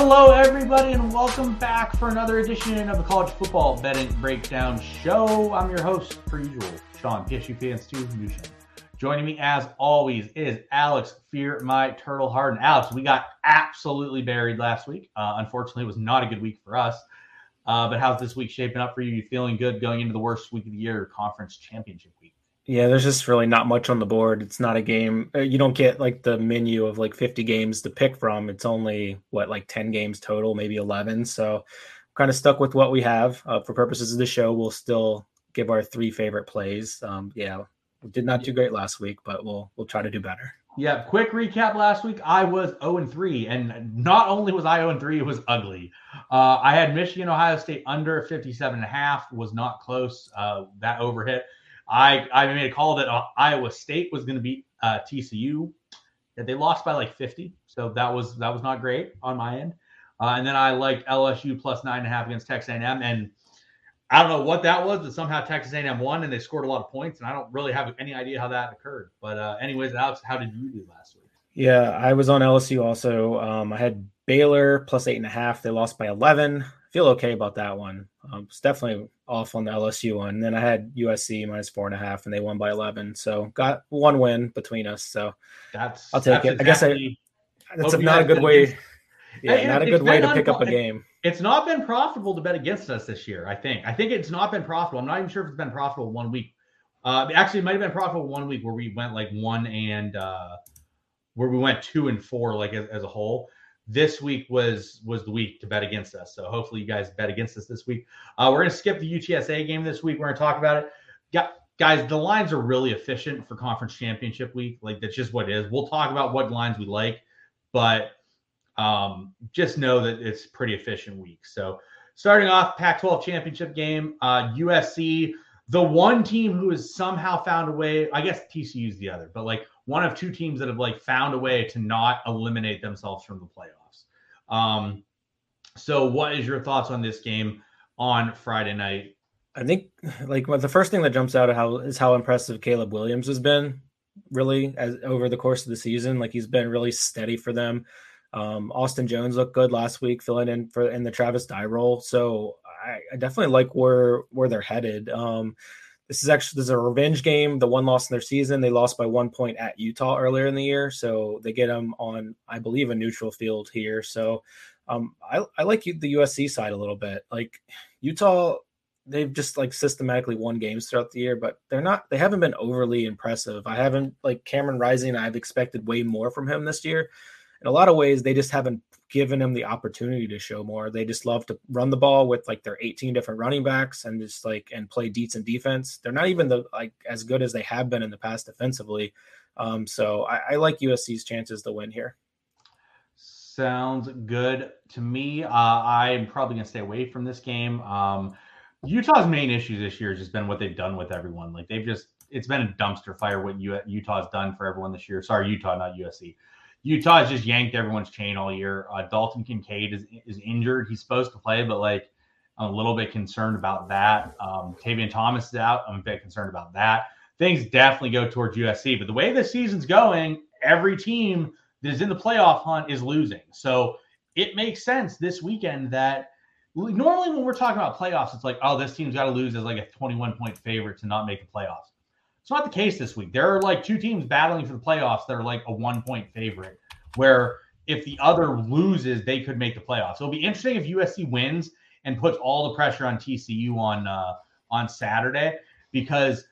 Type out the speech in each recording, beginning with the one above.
Hello, everybody, and welcome back for another edition of the College Football Betting Breakdown Show. I'm your host, per usual, Sean PSU fans too, Newsham. Joining me, as always, is Alex Fear My Turtle Hardin. Alex, we got absolutely buried last week. Uh, unfortunately, it was not a good week for us. Uh, but how's this week shaping up for you? You feeling good going into the worst week of the year, conference championship? Yeah, there's just really not much on the board. It's not a game. Uh, you don't get like the menu of like 50 games to pick from. It's only what like 10 games total, maybe 11. So, kind of stuck with what we have. Uh, for purposes of the show, we'll still give our three favorite plays. Um, yeah, we did not do great last week, but we'll we'll try to do better. Yeah, quick recap last week. I was 0 and 3, and not only was I 0 and 3, it was ugly. Uh, I had Michigan, Ohio State under 57 and a half, was not close. Uh, that overhit. I I made a call that uh, Iowa State was going to beat uh, TCU. That they lost by like 50, so that was that was not great on my end. Uh, and then I liked LSU plus nine and a half against Texas A&M, and I don't know what that was, but somehow Texas A&M won and they scored a lot of points, and I don't really have any idea how that occurred. But uh, anyways, Alex, how did you do last week? Yeah, I was on LSU also. Um, I had Baylor plus eight and a half. They lost by 11 feel okay about that one. Um, it's definitely off on the LSU one. And then I had USC minus four and a half, and they won by eleven. So got one win between us. So that's I'll take that's it. Exactly, I guess I, that's a, not a good way. Yeah, and not a good way to pick up a game. It's not been profitable to bet against us this year. I think. I think it's not been profitable. I'm not even sure if it's been profitable one week. Uh, actually, it might have been profitable one week where we went like one and uh, where we went two and four, like as, as a whole this week was was the week to bet against us. So hopefully you guys bet against us this week. Uh, we're gonna skip the UTSA game this week. We're gonna talk about it. Got, guys, the lines are really efficient for conference championship week. Like that's just what it is. We'll talk about what lines we like, but um, just know that it's pretty efficient week. So starting off Pac-12 championship game, uh, USC, the one team who has somehow found a way. I guess TCU is the other, but like one of two teams that have like found a way to not eliminate themselves from the playoffs. Um, so, what is your thoughts on this game on Friday night? I think like the first thing that jumps out how is how impressive Caleb Williams has been really as over the course of the season. Like he's been really steady for them. Um, Austin Jones looked good last week, filling in for in the Travis Dye role. So I, I definitely like where where they're headed. Um, this is actually this is a revenge game. The one loss in their season, they lost by one point at Utah earlier in the year, so they get them on, I believe, a neutral field here. So um, I, I like the USC side a little bit. Like Utah, they've just like systematically won games throughout the year, but they're not. They haven't been overly impressive. I haven't like Cameron Rising. I've expected way more from him this year. In a lot of ways, they just haven't given him the opportunity to show more. They just love to run the ball with like their 18 different running backs and just like and play decent defense. They're not even the like as good as they have been in the past defensively. Um, so I, I like USC's chances to win here. Sounds good to me. Uh, I'm probably gonna stay away from this game. Um, Utah's main issue this year has just been what they've done with everyone. Like they've just it's been a dumpster fire what Utah's done for everyone this year. Sorry, Utah, not USC. Utah has just yanked everyone's chain all year. Uh, Dalton Kincaid is is injured. He's supposed to play, but like I'm a little bit concerned about that. Um, Tavion Thomas is out. I'm a bit concerned about that. Things definitely go towards USC, but the way the season's going, every team that is in the playoff hunt is losing. So it makes sense this weekend that normally when we're talking about playoffs, it's like, oh, this team's got to lose as like a 21 point favorite to not make the playoffs. It's not the case this week. There are like two teams battling for the playoffs that are like a one point favorite, where if the other loses, they could make the playoffs. It'll be interesting if USC wins and puts all the pressure on TCU on uh, on Saturday because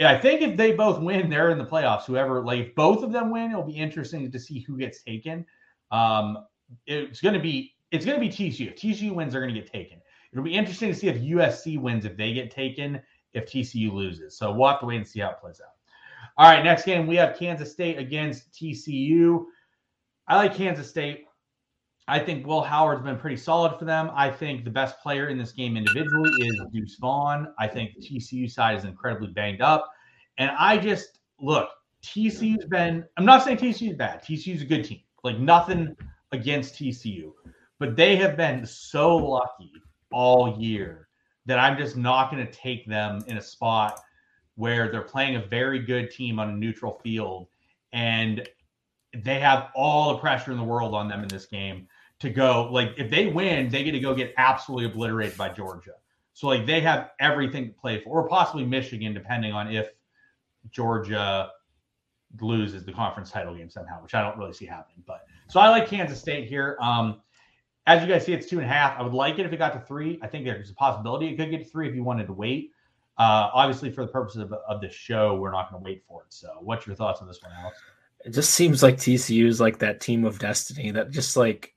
I think if they both win, they're in the playoffs. Whoever, like, if both of them win, it'll be interesting to see who gets taken. Um, it's going to be it's going to be TCU. If TCU wins, they're going to get taken. It'll be interesting to see if USC wins if they get taken, if TCU loses. So we'll have to wait and see how it plays out. All right, next game we have Kansas State against TCU. I like Kansas State. I think Will Howard's been pretty solid for them. I think the best player in this game individually is Deuce Vaughn. I think the TCU side is incredibly banged up. And I just look, TCU's been, I'm not saying TCU's bad. TCU's a good team. Like nothing against TCU. But they have been so lucky all year that I'm just not going to take them in a spot where they're playing a very good team on a neutral field and they have all the pressure in the world on them in this game to go like if they win, they get to go get absolutely obliterated by Georgia. So like they have everything to play for, or possibly Michigan, depending on if Georgia loses the conference title game somehow, which I don't really see happening. But so I like Kansas State here. Um, as you guys see, it's two and a half. I would like it if it got to three. I think there's a possibility it could get to three if you wanted to wait. Uh, obviously, for the purposes of, of the show, we're not going to wait for it. So, what's your thoughts on this one, Alex? It just seems like TCU is like that team of destiny that just like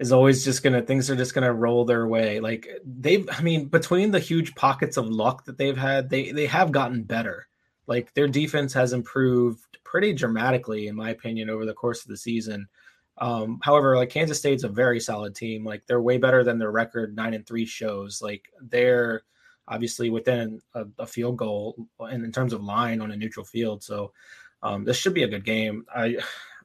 is always just gonna things are just gonna roll their way. Like they've, I mean, between the huge pockets of luck that they've had, they they have gotten better. Like their defense has improved pretty dramatically, in my opinion, over the course of the season. Um, however, like Kansas State's a very solid team. Like they're way better than their record nine and three shows. Like they're obviously within a, a field goal and in terms of line on a neutral field. So um, this should be a good game. I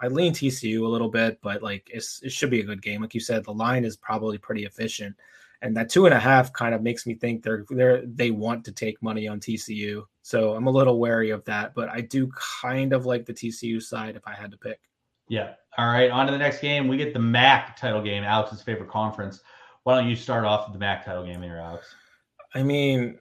I lean TCU a little bit, but like it should be a good game. Like you said, the line is probably pretty efficient, and that two and a half kind of makes me think they're they're they want to take money on TCU. So I'm a little wary of that, but I do kind of like the TCU side if I had to pick. Yeah. All right. On to the next game. We get the MAC title game, Alex's favorite conference. Why don't you start off with the MAC title game here, Alex? I mean,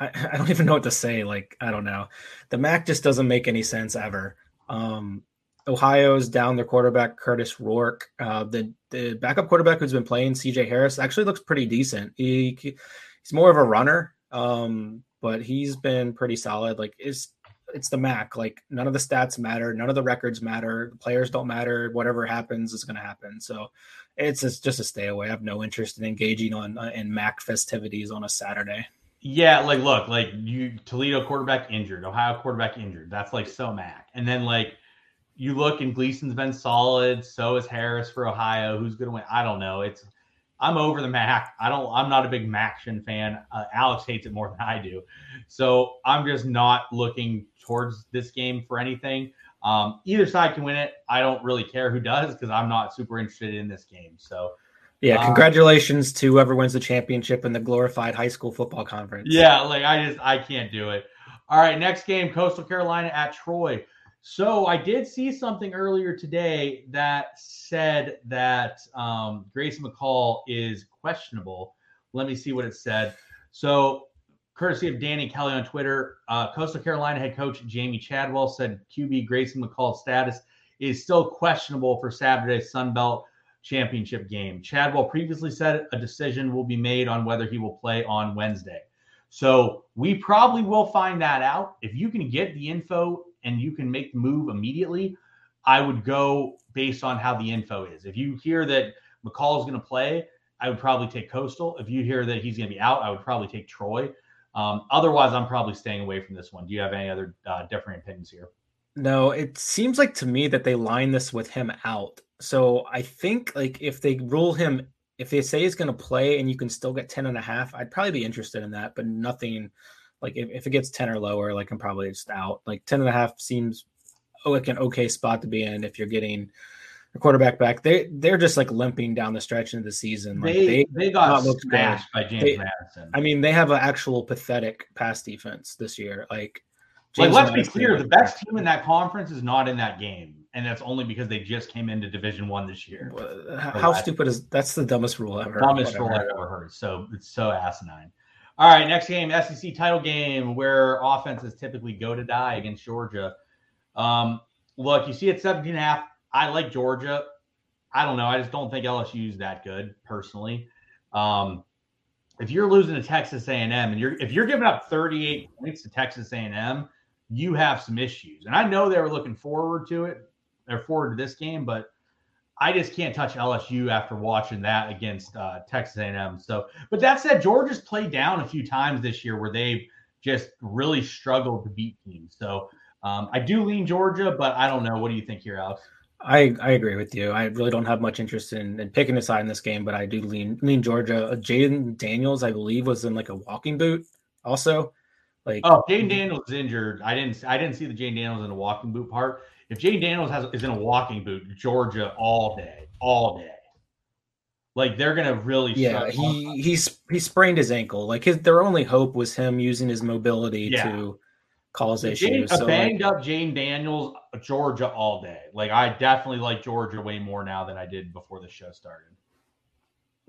I, I don't even know what to say. Like, I don't know. The MAC just doesn't make any sense ever. Um, Ohio's down their quarterback Curtis Rourke. Uh, the the backup quarterback who's been playing CJ Harris actually looks pretty decent. He he's more of a runner, um, but he's been pretty solid. Like is it's the MAC. Like none of the stats matter, none of the records matter, players don't matter. Whatever happens is going to happen. So it's just, just a stay away. I have no interest in engaging on uh, in MAC festivities on a Saturday. Yeah, like look, like you Toledo quarterback injured, Ohio quarterback injured. That's like so MAC. And then like you look and Gleason's been solid. So is Harris for Ohio. Who's going to win? I don't know. It's I'm over the Mac. I don't. I'm not a big Maction fan. Uh, Alex hates it more than I do, so I'm just not looking towards this game for anything. Um, either side can win it. I don't really care who does because I'm not super interested in this game. So, yeah, uh, congratulations to whoever wins the championship in the glorified high school football conference. Yeah, like I just I can't do it. All right, next game, Coastal Carolina at Troy. So I did see something earlier today that said that um, Grayson McCall is questionable. Let me see what it said. So, courtesy of Danny Kelly on Twitter, uh, Coastal Carolina head coach Jamie Chadwell said QB Grayson McCall's status is still questionable for Saturday's Sun Belt championship game. Chadwell previously said a decision will be made on whether he will play on Wednesday. So we probably will find that out. If you can get the info and you can make the move immediately, I would go based on how the info is. If you hear that McCall is going to play, I would probably take Coastal. If you hear that he's going to be out, I would probably take Troy. Um, otherwise, I'm probably staying away from this one. Do you have any other uh, different opinions here? No, it seems like to me that they line this with him out. So I think like if they rule him, if they say he's going to play and you can still get 10 and a half, I'd probably be interested in that, but nothing like if, if it gets 10 or lower, like I'm probably just out. Like 10 and a half seems oh, like an okay spot to be in if you're getting a quarterback back. They they're just like limping down the stretch into the season. Like they, they, they got smashed good. by James they, Madison. I mean, they have an actual pathetic pass defense this year. Like, James like let's be clear, the best team in that conference is not in that game. And that's only because they just came into Division One this year. How stupid is that's the dumbest rule ever? Dumbest rule I've ever heard. So it's so asinine. All right, next game, SEC title game, where offenses typically go to die against Georgia. Um, look, you see it 17 and a half. I like Georgia. I don't know. I just don't think LSU is that good personally. Um, if you're losing to Texas A&M and you're if you're giving up 38 points to Texas A&M, you have some issues. And I know they were looking forward to it. They're forward to this game, but I just can't touch LSU after watching that against uh, Texas A&M. So, but that said, Georgia's played down a few times this year where they've just really struggled to beat teams. So, um, I do lean Georgia, but I don't know. What do you think here, Alex? I, I agree with you. I really don't have much interest in, in picking a side in this game, but I do lean lean Georgia. Uh, Jayden Daniels, I believe, was in like a walking boot. Also, like oh, Jayden Daniels is injured. I didn't I didn't see the Jayden Daniels in the walking boot part. If Jay Daniels has is in a walking boot, Georgia all day, all day. Like they're gonna really yeah. He he's he sprained his ankle. Like his their only hope was him using his mobility yeah. to calls Jane, issues. a So banged like, up Jane Daniels, Georgia all day. Like I definitely like Georgia way more now than I did before the show started.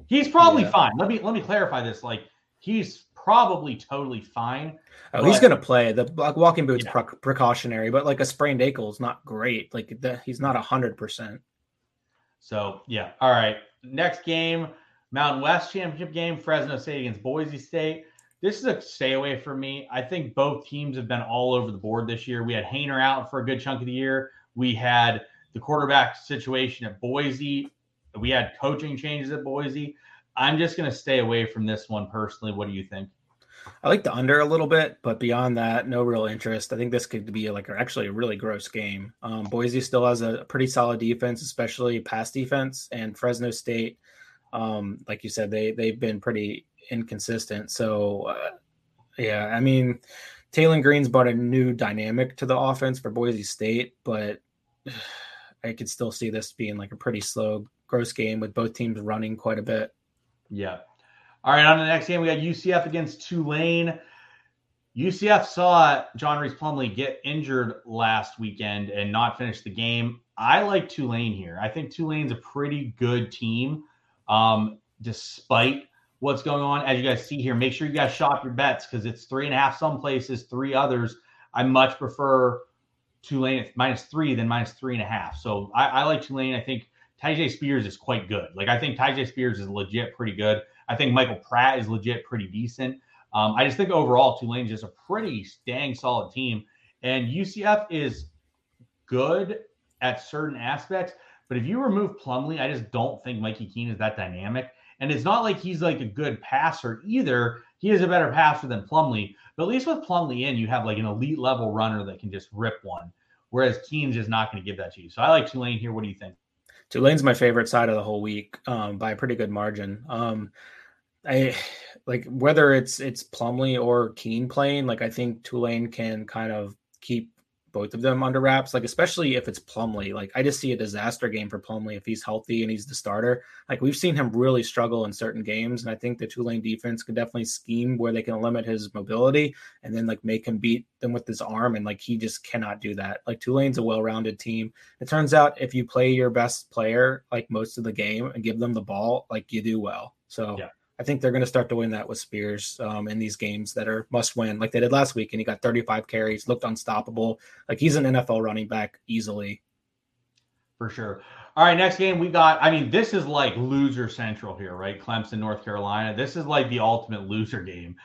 He's probably Yeah. fine. Let me let me clarify this. Like he's probably totally fine. oh, he's gonna play. The like, walking boots Yeah. pre- precautionary, but like a sprained ankle is not great. Like the, he's not a hundred percent. So yeah. All right. Next game, Mountain West Championship game, Fresno State against Boise State. This is a stay away for me. I think both teams have been all over the board this year. We had Haener out for a good chunk of the year. We had the quarterback situation at Boise. We had coaching changes at Boise. I'm just going to stay away from this one personally. What do you think? I like the under a little bit, but beyond that, no real interest. I think this could be like actually a really gross game. Um, Boise still has a pretty solid defense, especially pass defense, and Fresno State, um, like you said, they they've been pretty inconsistent. So, uh, yeah, I mean, Taylen Green's brought a new dynamic to the offense for Boise State, but I could still see this being like a pretty slow, gross game with both teams running quite a bit. Yeah. All right. On to the next game, we got UCF against Tulane. UCF saw John Rhys Plumlee get injured last weekend and not finish the game. I like Tulane here. I think Tulane's a pretty good team, um, despite what's going on. As you guys see here, make sure you guys shop your bets because it's three and a half some places, three others. I much prefer Tulane at minus three than minus three and a half. So I, I like Tulane. I think Tyjae Spears is quite good. Like I think Tyjae Spears is legit pretty good. I think Michael Pratt is legit pretty decent. Um, I just think overall Tulane's just a pretty dang solid team, and UCF is good at certain aspects. But if you remove Plumlee, I just don't think Mikey Keene is that dynamic. And it's not like he's like a good passer either. He is a better passer than Plumlee. But at least with Plumlee in, you have like an elite level runner that can just rip one. Whereas Keene's just not going to give that to you. So I like Tulane here. What do you think? Tulane's my favorite side of the whole week um, by a pretty good margin. Um, I like whether it's it's Plumlee or Keene playing. Like I think Tulane can kind of keep both of them under wraps. Like especially if it's Plumlee. Like I just see a disaster game for Plumlee if he's healthy and he's the starter. Like we've seen him really struggle in certain games, and I think the Tulane defense could definitely scheme where they can limit his mobility and then like make him beat them with his arm. And like he just cannot do that. Like Tulane's a well-rounded team. It turns out if you play your best player like most of the game and give them the ball, like you do well. So Yeah. I think they're going to start to win that with Spears um, in these games that are must win, like they did last week. And he got 35 carries, looked unstoppable. Like he's an NFL running back easily. For sure. All right, next game we got. I mean, this is like loser central here, right? Clemson, North Carolina. This is like the ultimate loser game.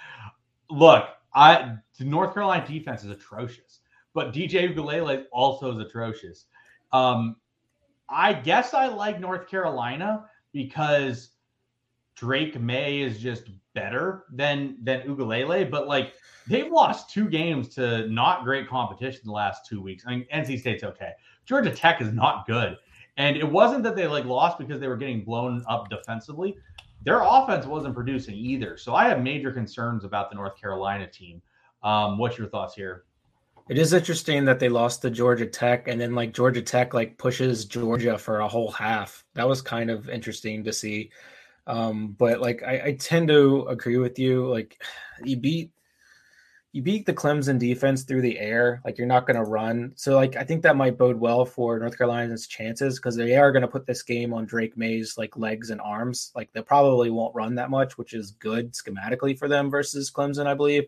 Look, I the North Carolina defense is atrocious, but DJ Uiagalelei also is atrocious. Um, I guess I like North Carolina because Drake Maye is just better than than Uiagalelei, but like they've lost two games to not great competition the last two weeks. I mean, NC State's okay. Georgia Tech is not good. And it wasn't that they like lost because they were getting blown up defensively. Their offense wasn't producing either. So I have major concerns about the North Carolina team. Um, what's your thoughts here? It is interesting that they lost to Georgia Tech and then like Georgia Tech like pushes Georgia for a whole half. That was kind of interesting to see. Um, but like I, I tend to agree with you. Like you beat you beat the Clemson defense through the air. Like you're not going to run. So like I think that might bode well for North Carolina's chances because they are going to put this game on Drake Maye's like legs and arms. Like they probably won't run that much, which is good schematically for them versus Clemson, I believe.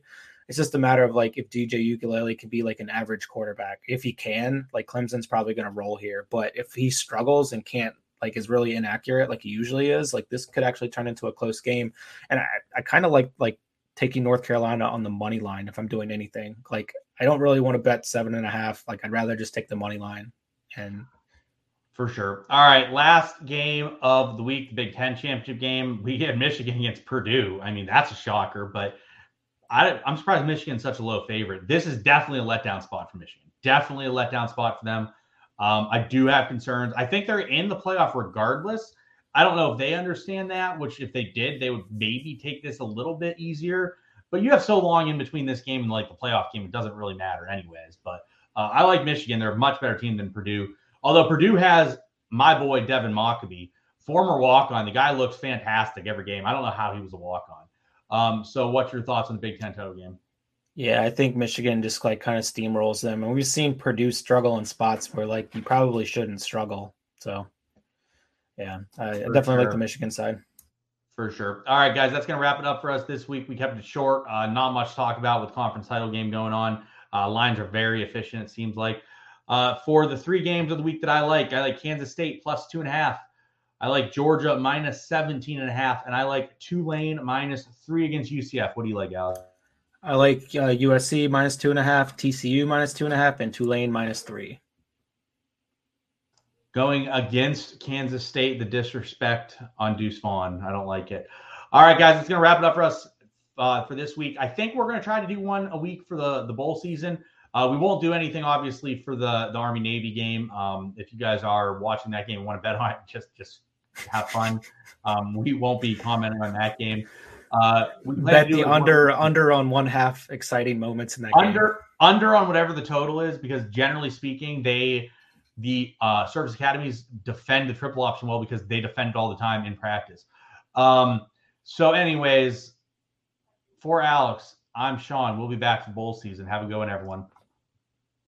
It's just a matter of like if DJ Uiagalelei can be like an average quarterback. If he can, like Clemson's probably going to roll here. But if he struggles and can't like is really inaccurate like he usually is, like this could actually turn into a close game. And I, I kind of like like taking North Carolina on the money line if I'm doing anything. Like I don't really want to bet seven and a half. Like I'd rather just take the money line. And For sure. All right, last game of the week, the Big Ten championship game. We had Michigan against Purdue. I mean, that's a shocker, but I, I'm surprised Michigan's such a low favorite. This is definitely a letdown spot for Michigan. Definitely a letdown spot for them. Um, I do have concerns. I think they're in the playoff regardless. I don't know if they understand that, which if they did, they would maybe take this a little bit easier. But you have so long in between this game and like the playoff game, it doesn't really matter anyways. But uh, I like Michigan. They're a much better team than Purdue. Although Purdue has my boy Devin Mockobee, former walk on. The guy looks fantastic every game. I don't know how he was a walk on. Um, so, what's your thoughts on the Big Ten title game? Yeah, I think Michigan just like kind of steamrolls them, and we've seen Purdue struggle in spots where like you probably shouldn't struggle. So, yeah, I For definitely like the Michigan side. For sure. All right, guys, that's going to wrap it up for us this week. We kept it short. Uh, not much to talk about with conference title game going on. Uh, lines are very efficient, it seems like. Uh, for the three games of the week that I like, I like Kansas State plus two and a half. I like Georgia minus 17 and a half. And I like Tulane minus three against UCF. What do you like, Alex? I like uh, USC minus two and a half, TCU minus two and a half, and Tulane minus three. Going against Kansas State, the disrespect on Deuce Vaughn. I don't like it. All right, guys, it's going to wrap it up for us uh, for this week. I think we're going to try to do one a week for the, the bowl season. Uh, we won't do anything, obviously, for the, the Army Navy game. Um, if you guys are watching that game and want to bet on it, just just have fun. Um, we won't be commenting on that game. Uh, we Bet the it one- under under on one half exciting moments in that game. under under on whatever the total is because generally speaking they the uh service academies defend the triple option well because they defend it all the time in practice. Um so anyways for alex i'm sean. We'll be back for bowl season. Have a good one everyone